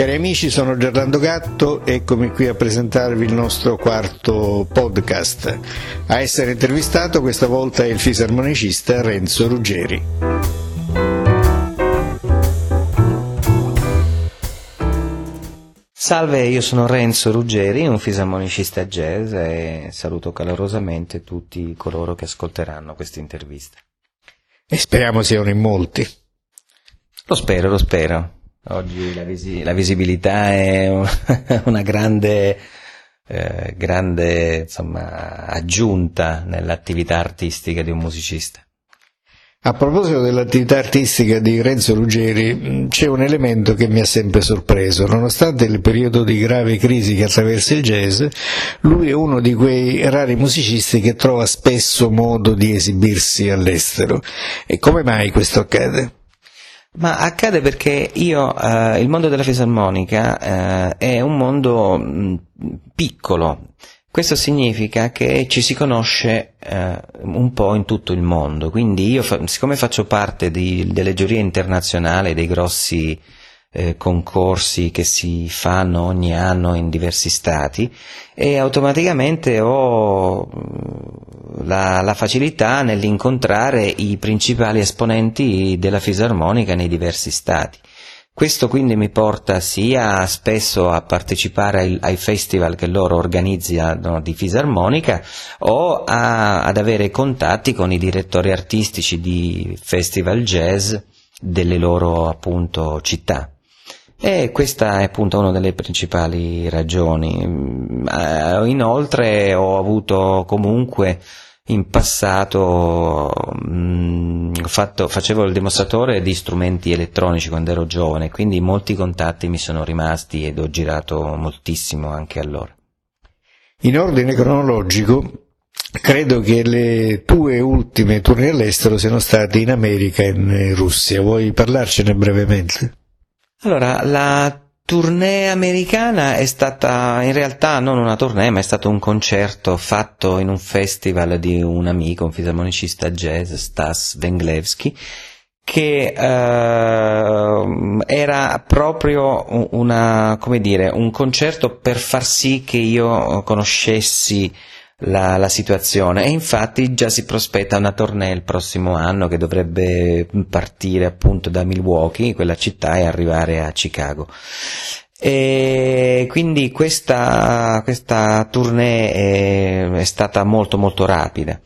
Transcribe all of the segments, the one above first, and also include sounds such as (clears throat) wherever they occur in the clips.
Cari amici, sono Gerlando Gatto, eccomi qui a presentarvi il nostro quarto podcast. A essere intervistato questa volta è il fisarmonicista Renzo Ruggeri. Salve, io sono Renzo Ruggeri, un fisarmonicista jazz e saluto calorosamente tutti coloro che ascolteranno questa intervista. E speriamo siano in molti. Lo spero, lo spero. Oggi la, visi- la visibilità è (laughs) una grande, eh, grande insomma, aggiunta nell'attività artistica di un musicista. A proposito dell'attività artistica di Renzo Ruggeri, c'è un elemento che mi ha sempre sorpreso. Nonostante il periodo di grave crisi che attraversa il jazz, lui è uno di quei rari musicisti che trova spesso modo di esibirsi all'estero. E come mai questo accade? Ma accade perché io, eh, il mondo della fisarmonica eh, è un mondo mh, piccolo. Questo significa che ci si conosce eh, un po' in tutto il mondo, quindi io, fa- siccome faccio parte di, delle giurie internazionali, dei grossi eh, concorsi che si fanno ogni anno in diversi stati e automaticamente ho mm, la, la facilità nell'incontrare i principali esponenti della fisarmonica nei diversi stati. Questo quindi mi porta sia spesso a partecipare ai, ai festival che loro organizzano di fisarmonica o a, ad avere contatti con i direttori artistici di festival jazz delle loro appunto città. E questa è appunto una delle principali ragioni. Inoltre ho avuto comunque in passato mh, fatto, facevo il dimostratore di strumenti elettronici quando ero giovane, quindi molti contatti mi sono rimasti ed ho girato moltissimo anche allora. In ordine cronologico, credo che le tue ultime tournée all'estero siano state in America e in Russia. Vuoi parlarcene brevemente? Allora, la tournée americana è stata in realtà non una tournée, ma è stato un concerto fatto in un festival di un amico, un fisarmonicista jazz, Stas Venglevsky, che eh, era proprio una, dire, un concerto per far sì che io conoscessi la, la, situazione e infatti già si prospetta una tournée il prossimo anno che dovrebbe partire appunto da Milwaukee, quella città, e arrivare a Chicago. E quindi questa, questa tournée è, è, stata molto molto rapida.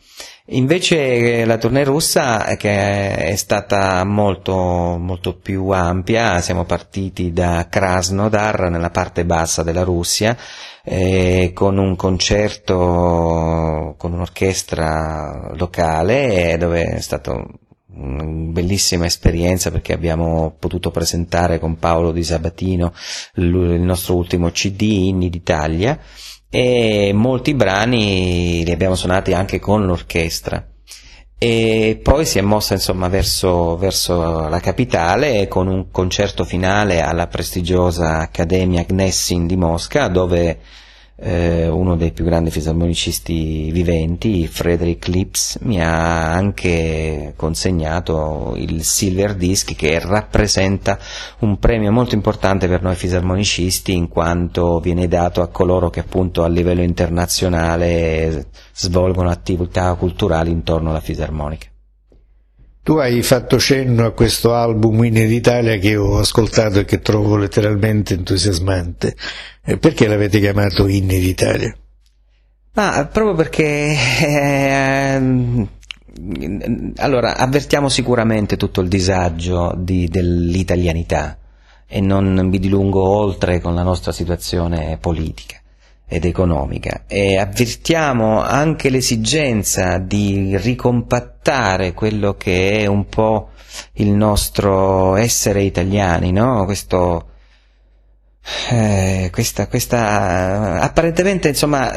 Invece la tournée russa che è stata molto molto più ampia, siamo partiti da Krasnodar nella parte bassa della Russia eh, con un concerto con un'orchestra locale dove è stata una bellissima esperienza perché abbiamo potuto presentare con Paolo Di Sabatino il nostro ultimo CD Inni d'Italia e molti brani li abbiamo suonati anche con l'orchestra. E poi si è mossa insomma verso, verso, la capitale con un concerto finale alla prestigiosa Accademia Gnessin di Mosca dove eh, uno dei più grandi fisarmonicisti viventi, Frederick Lips, mi ha anche consegnato il Silver Disc che rappresenta un premio molto importante per noi fisarmonicisti in quanto viene dato a coloro che appunto a livello internazionale svolgono attività culturali intorno alla fisarmonica. Tu hai fatto cenno a questo album in Italia che ho ascoltato e che trovo letteralmente entusiasmante. Perché l'avete chiamato Inni d'Italia? Ma proprio perché eh, allora avvertiamo sicuramente tutto il disagio di, dell'italianità e non vi dilungo oltre con la nostra situazione politica ed economica e avvertiamo anche l'esigenza di ricompattare quello che è un po' il nostro essere italiani, no? Questo eh, questa, questa, apparentemente insomma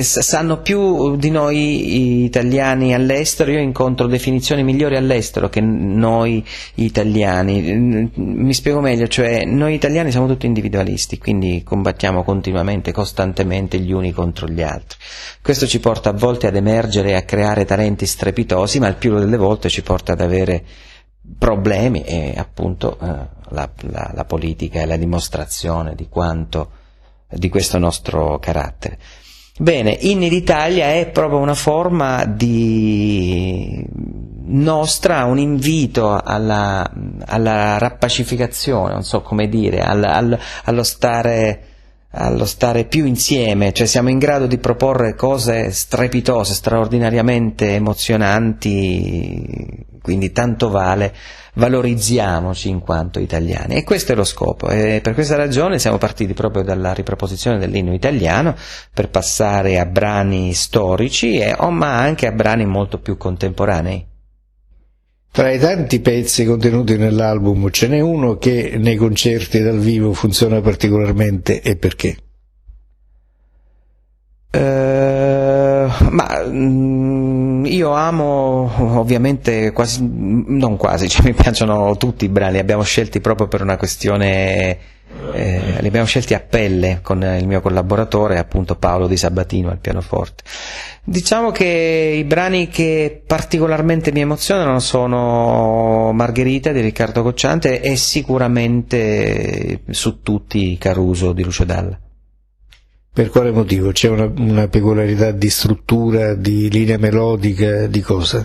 sanno più di noi italiani all'estero. Io incontro definizioni migliori all'estero che noi italiani. Mi spiego meglio cioè noi italiani siamo tutti individualisti quindi combattiamo continuamente costantemente gli uni contro gli altri. Questo ci porta a volte ad emergere e a creare talenti strepitosi ma il più delle volte ci porta ad avere problemi e appunto eh, la, la, la, politica è la dimostrazione di quanto di questo nostro carattere. Bene, Inni d'Italia è proprio una forma di nostra, un invito alla, alla rappacificazione, non so come dire, al, al, allo stare allo stare più insieme, cioè siamo in grado di proporre cose strepitose, straordinariamente emozionanti, quindi tanto vale valorizziamoci in quanto italiani. E questo è lo scopo. E per questa ragione siamo partiti proprio dalla riproposizione dell'inno italiano per passare a brani storici, e, oh, ma anche a brani molto più contemporanei. Tra i tanti pezzi contenuti nell'album ce n'è uno che nei concerti dal vivo funziona particolarmente e perché? Uh, ma mm, io amo ovviamente quasi, non quasi, cioè mi piacciono tutti i brani, li abbiamo scelti proprio per una questione eh, li abbiamo scelti a pelle con il mio collaboratore, appunto Paolo Di Sabatino al pianoforte. Diciamo che i brani che particolarmente mi emozionano sono Margherita di Riccardo Cocciante e sicuramente su tutti Caruso di Lucio Dalla. Per quale motivo? C'è una, una peculiarità di struttura, di linea melodica, di cosa?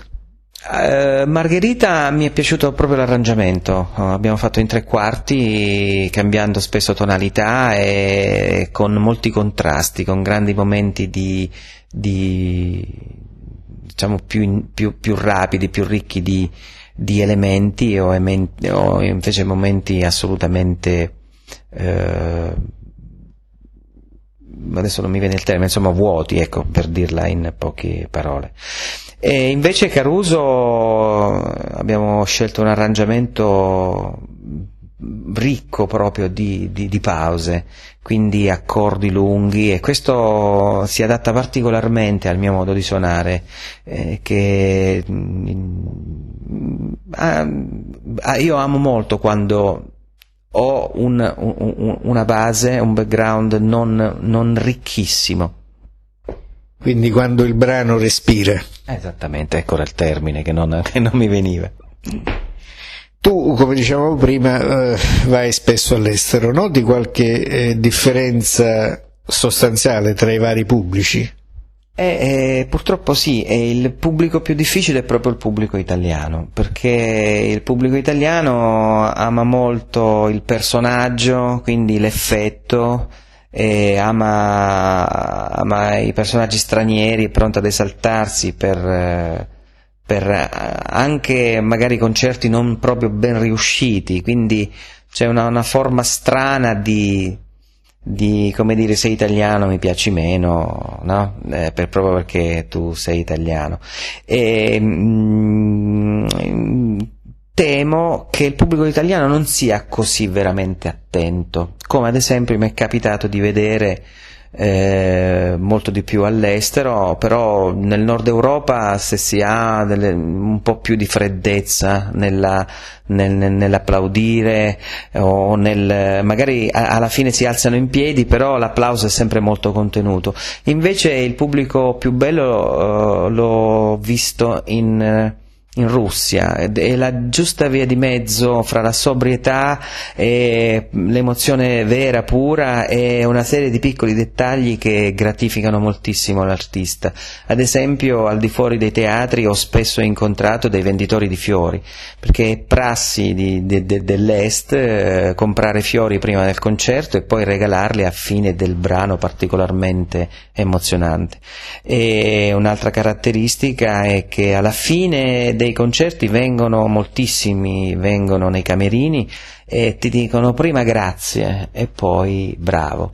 Uh, Margherita mi è piaciuto proprio l'arrangiamento, abbiamo fatto in tre quarti cambiando spesso tonalità e con molti contrasti, con grandi momenti di, di diciamo più, in, più, più, rapidi, più ricchi di, di elementi o, ementi, o, invece momenti assolutamente uh, adesso non mi viene il termine, insomma vuoti, ecco, per dirla in poche parole. E invece Caruso abbiamo scelto un arrangiamento ricco proprio di, di, di, pause, quindi accordi lunghi e questo si adatta particolarmente al mio modo di suonare, eh, che mm, ah, io amo molto quando ho un, un, una base, un background non, non ricchissimo quindi quando il brano respira. Esattamente, ecco il termine che non, che non mi veniva. Tu, come dicevamo prima, eh, vai spesso all'estero, noti qualche eh, differenza sostanziale tra i vari pubblici? Eh, eh, purtroppo sì, e il pubblico più difficile è proprio il pubblico italiano, perché il pubblico italiano ama molto il personaggio, quindi l'effetto, ama, ama i personaggi stranieri, è pronto ad esaltarsi per, per anche magari concerti non proprio ben riusciti, quindi c'è una, una forma strana di, di, come dire, sei italiano mi piaci meno, no? Eh, per, proprio perché tu sei italiano. E, mm, temo che il pubblico italiano non sia così veramente attento, come ad esempio mi è capitato di vedere eh, molto di più all'estero, però nel nord Europa se si ha delle, un po' più di freddezza nella, nel, nell'applaudire o nel, magari a, alla fine si alzano in piedi, però l'applauso è sempre molto contenuto. Invece il pubblico più bello uh, l'ho visto in in Russia è la giusta via di mezzo fra la sobrietà e l'emozione vera, pura e una serie di piccoli dettagli che gratificano moltissimo l'artista. Ad esempio al di fuori dei teatri ho spesso incontrato dei venditori di fiori, perché è prassi di, de, de, dell'Est eh, comprare fiori prima del concerto e poi regalarli a fine del brano particolarmente emozionante. E un'altra caratteristica è che alla fine dei concerti vengono moltissimi, vengono nei camerini e ti dicono prima grazie e poi bravo.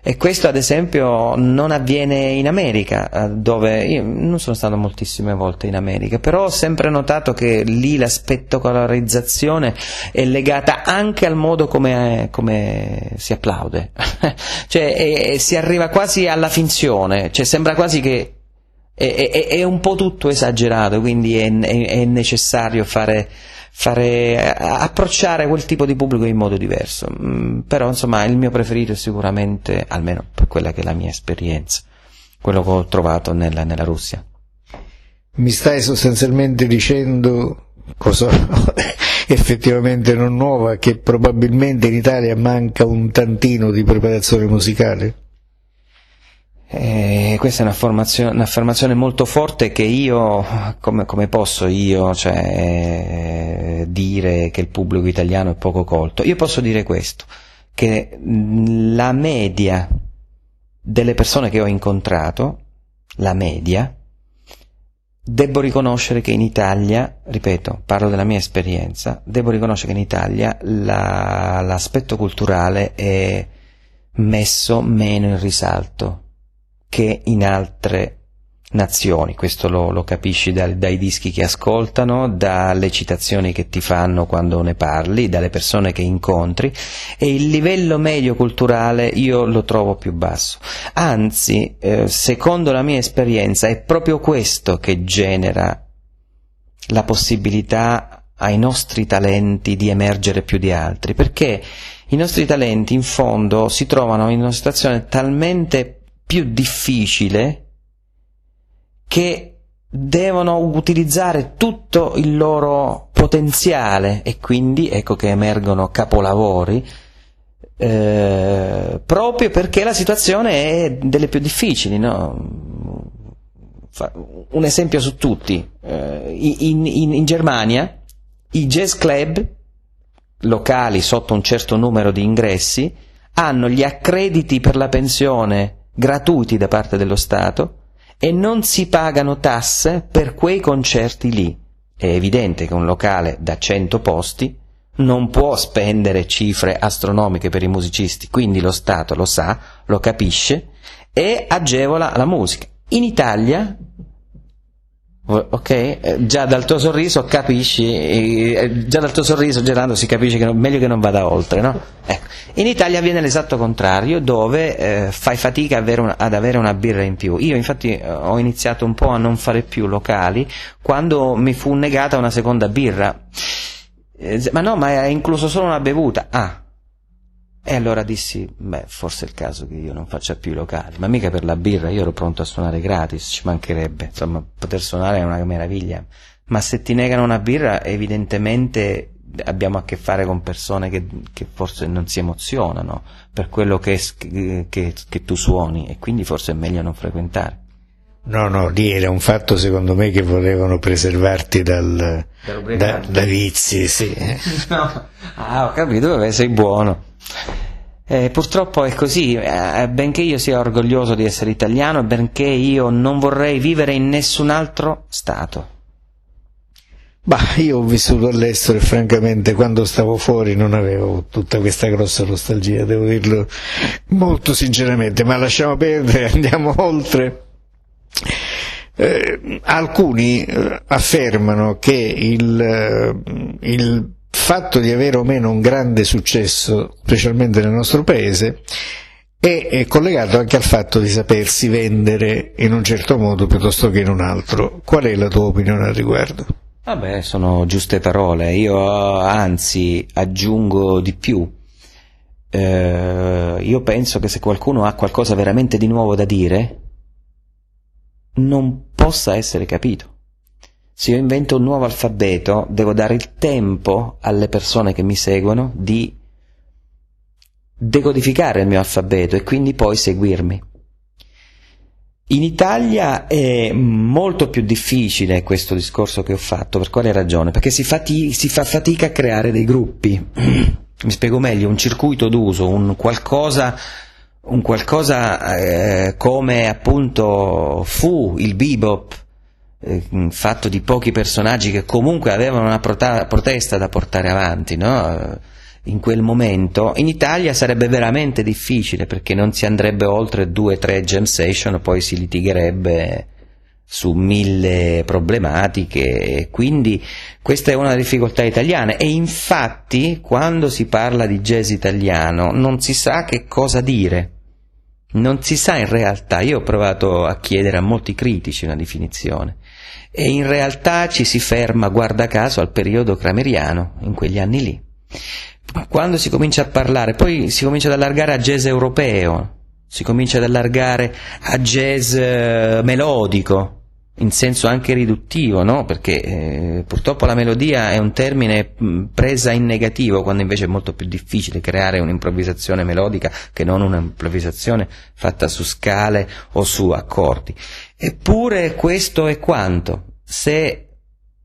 E questo ad esempio non avviene in America, eh, dove io non sono stato moltissime volte in America, però ho sempre notato che lì la spettacolarizzazione è legata anche al modo come, come si applaude, (laughs) cioè è, si arriva quasi alla finzione, cioè sembra quasi che è, è, è, un po' tutto esagerato, quindi è, è necessario fare, fare, approcciare quel tipo di pubblico in modo diverso. Mm, però insomma il mio preferito è sicuramente, almeno per quella che è la mia esperienza, quello che ho trovato nella, nella Russia. Mi stai sostanzialmente dicendo cosa (laughs) effettivamente non nuova, che probabilmente in Italia manca un tantino di preparazione musicale? Eh, questa è un'affermazione, molto forte che io, come, come posso io cioè, dire che il pubblico italiano è poco colto? Io posso dire questo, che la media delle persone che ho incontrato, la media, devo riconoscere che in Italia, ripeto, parlo della mia esperienza, devo riconoscere che in Italia la, l'aspetto culturale è messo meno in risalto che in altre nazioni, questo lo, lo capisci dai, dai, dischi che ascoltano, dalle citazioni che ti fanno quando ne parli, dalle persone che incontri e il livello medio culturale io lo trovo più basso. Anzi, eh, secondo la mia esperienza, è proprio questo che genera la possibilità ai nostri talenti di emergere più di altri, perché i nostri talenti in fondo si trovano in una situazione talmente più difficile che devono utilizzare tutto il loro potenziale e quindi ecco che emergono capolavori eh, proprio perché la situazione è delle più difficili. No? Un esempio su tutti, eh, in, in, in Germania i jazz club locali sotto un certo numero di ingressi hanno gli accrediti per la pensione gratuiti da parte dello Stato e non si pagano tasse per quei concerti lì. È evidente che un locale da 100 posti non può spendere cifre astronomiche per i musicisti, quindi lo Stato lo sa, lo capisce e agevola la musica. In Italia Ok? Eh, già dal tuo sorriso capisci, eh, già dal tuo sorriso Gerardo si capisce che non, meglio che non vada oltre, no? Ecco. In Italia avviene l'esatto contrario, dove eh, fai fatica avere una, ad avere una birra in più. Io infatti eh, ho iniziato un po' a non fare più locali quando mi fu negata una seconda birra. Eh, ma no, ma è incluso solo una bevuta. Ah, e allora dissi, beh, forse è il caso che io non faccia più i locali, ma mica per la birra, io ero pronto a suonare gratis, ci mancherebbe, insomma, poter suonare è una meraviglia. Ma se ti negano una birra, evidentemente abbiamo a che fare con persone che, che forse non si emozionano per quello che, che, che, tu suoni e quindi forse è meglio non frequentare. No, no, lì era un fatto secondo me che volevano preservarti dal, da, da, vizi, sì. (laughs) no. Ah, ho capito, sei buono. Eh, purtroppo è così, eh, benché io sia orgoglioso di essere italiano, benché io non vorrei vivere in nessun altro Stato. Bah, io ho vissuto all'estero e francamente quando stavo fuori non avevo tutta questa grossa nostalgia, devo dirlo molto sinceramente, ma lasciamo perdere, (laughs) andiamo oltre. Eh, alcuni eh, affermano che il, eh, il fatto di avere o meno un grande successo, specialmente nel nostro paese, è, collegato anche al fatto di sapersi vendere in un certo modo piuttosto che in un altro. Qual è la tua opinione al riguardo? Vabbè, sono giuste parole. Io anzi aggiungo di più. Eh, io penso che se qualcuno ha qualcosa veramente di nuovo da dire, non possa essere capito. Se io invento un nuovo alfabeto, devo dare il tempo alle persone che mi seguono di decodificare il mio alfabeto e quindi poi seguirmi. In Italia è molto più difficile questo discorso che ho fatto, per quale ragione? Perché si, fati- si fa fatica a creare dei gruppi. (clears throat) Mi spiego meglio, un circuito d'uso, un qualcosa, un qualcosa eh, come appunto fu il bebop, fatto di pochi personaggi che comunque avevano una protesta da portare avanti, no? in quel momento, in Italia sarebbe veramente difficile perché non si andrebbe oltre due o tre jam session, poi si litigherebbe su mille problematiche, quindi questa è una difficoltà italiane e infatti quando si parla di jazz italiano non si sa che cosa dire. Non si sa in realtà, io ho provato a chiedere a molti critici una definizione e in realtà ci si ferma, guarda caso, al periodo crameriano, in quegli anni lì. Quando si comincia a parlare, poi si comincia ad allargare a jazz europeo, si comincia ad allargare a jazz eh, melodico, in senso anche riduttivo, no? perché eh, purtroppo la melodia è un termine presa in negativo, quando invece è molto più difficile creare un'improvvisazione melodica che non un'improvvisazione fatta su scale o su accordi. Eppure questo è quanto. Se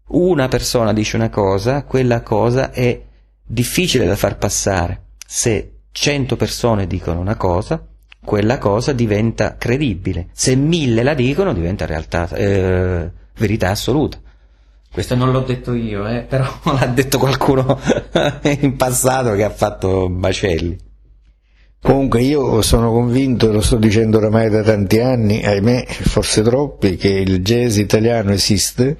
una persona dice una cosa, quella cosa è difficile da far passare. Se cento persone dicono una cosa, quella cosa diventa credibile. Se mille la dicono, diventa realtà, eh, verità assoluta. Questo non l'ho detto io, eh, però (laughs) l'ha detto qualcuno (laughs) in passato che ha fatto Bacelli. Comunque io sono convinto, e lo sto dicendo oramai da tanti anni, ahimè, forse troppi, che il jazz italiano esiste,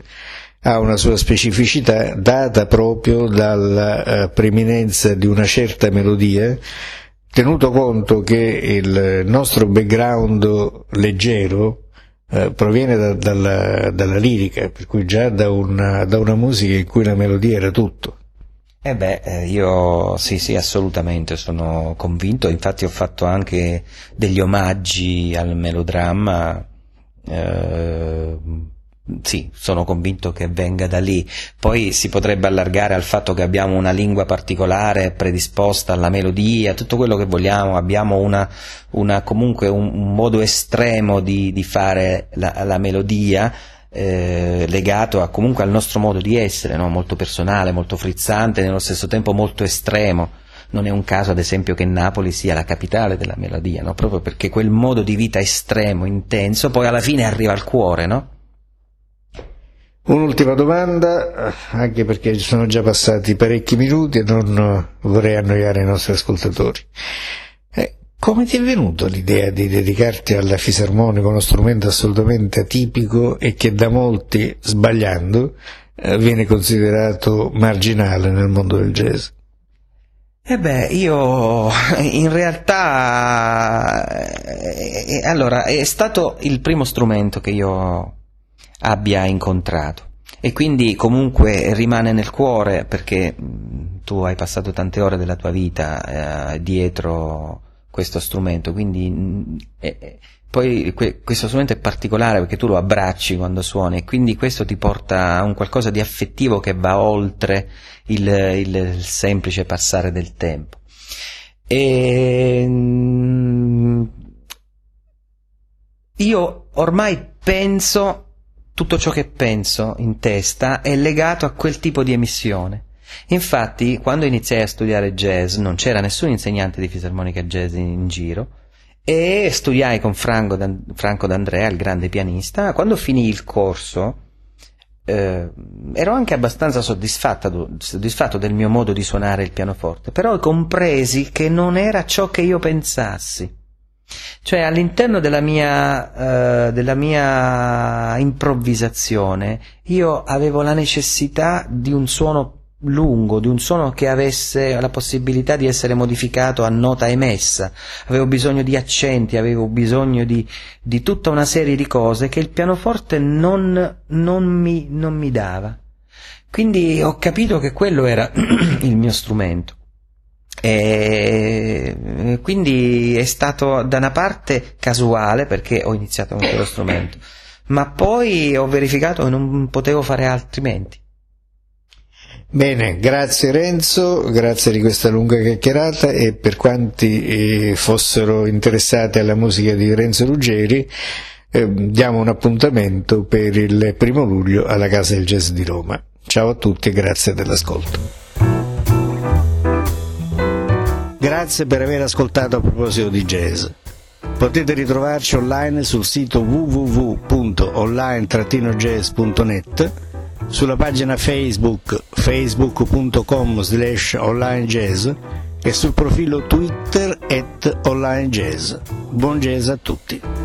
ha una sua specificità data proprio dalla eh, preminenza di una certa melodia tenuto conto che il nostro background leggero eh, proviene da, dalla, dalla, lirica, per cui già da una, da una, musica in cui la melodia era tutto. Eh beh, eh, io sì, sì, assolutamente sono convinto, infatti ho fatto anche degli omaggi al melodramma. Eh, sì, sono convinto che venga da lì. Poi si potrebbe allargare al fatto che abbiamo una lingua particolare predisposta alla melodia, tutto quello che vogliamo, abbiamo una, una, comunque un, un, modo estremo di, di fare la, la melodia. Eh, legato a, comunque al nostro modo di essere, no? molto personale, molto frizzante, nello stesso tempo molto estremo. Non è un caso, ad esempio, che Napoli sia la capitale della melodia, no? proprio perché quel modo di vita estremo, intenso, poi alla fine arriva al cuore, no? Un'ultima domanda, anche perché sono già passati parecchi minuti e non vorrei annoiare i nostri ascoltatori. Eh, come ti è venuto l'idea di dedicarti alla fisarmonica, uno strumento assolutamente atipico e che da molti, sbagliando, eh, viene considerato marginale nel mondo del jazz? Eh beh, io in realtà, eh, allora, è stato il primo strumento che io abbia incontrato. E quindi comunque rimane nel cuore perché tu hai passato tante ore della tua vita eh, dietro questo strumento, quindi eh, poi que- questo strumento è particolare perché tu lo abbracci quando suoni e quindi questo ti porta a un qualcosa di affettivo che va oltre il, il, il semplice passare del tempo. E, io ormai penso tutto ciò che penso in testa è legato a quel tipo di emissione. Infatti, quando iniziai a studiare jazz, non c'era nessun insegnante di fisarmonica jazz in, in giro, e studiai con Franco, D'Andrea, il grande pianista. Quando finì il corso, eh, ero anche abbastanza soddisfatto del mio modo di suonare il pianoforte, però compresi che non era ciò che io pensassi. Cioè all'interno della mia, uh, della mia improvvisazione io avevo la necessità di un suono lungo, di un suono che avesse la possibilità di essere modificato a nota emessa, avevo bisogno di accenti, avevo bisogno di, di tutta una serie di cose che il pianoforte non, non, mi, non mi dava. Quindi ho capito che quello era (clears throat) il mio strumento. E quindi è stato da una parte casuale perché ho iniziato con quello strumento, ma poi ho verificato che non potevo fare altrimenti. Bene, grazie Renzo, grazie di questa lunga chiacchierata e per quanti eh, fossero interessati alla musica di Renzo Ruggeri eh, diamo un appuntamento per il primo luglio alla Casa del Jazz di Roma. Ciao a tutti e grazie dell'ascolto. Grazie per aver ascoltato a proposito di jazz. Potete ritrovarci online sul sito www.online-jazz.net, sulla pagina Facebook facebook.com slash onlinejazz e sul profilo Twitter at onlinejazz. Buon jazz a tutti!